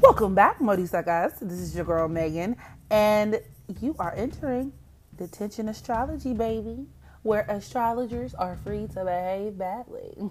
Welcome back, Modisacas. This is your girl Megan, and you are entering Detention Astrology, baby, where astrologers are free to behave badly.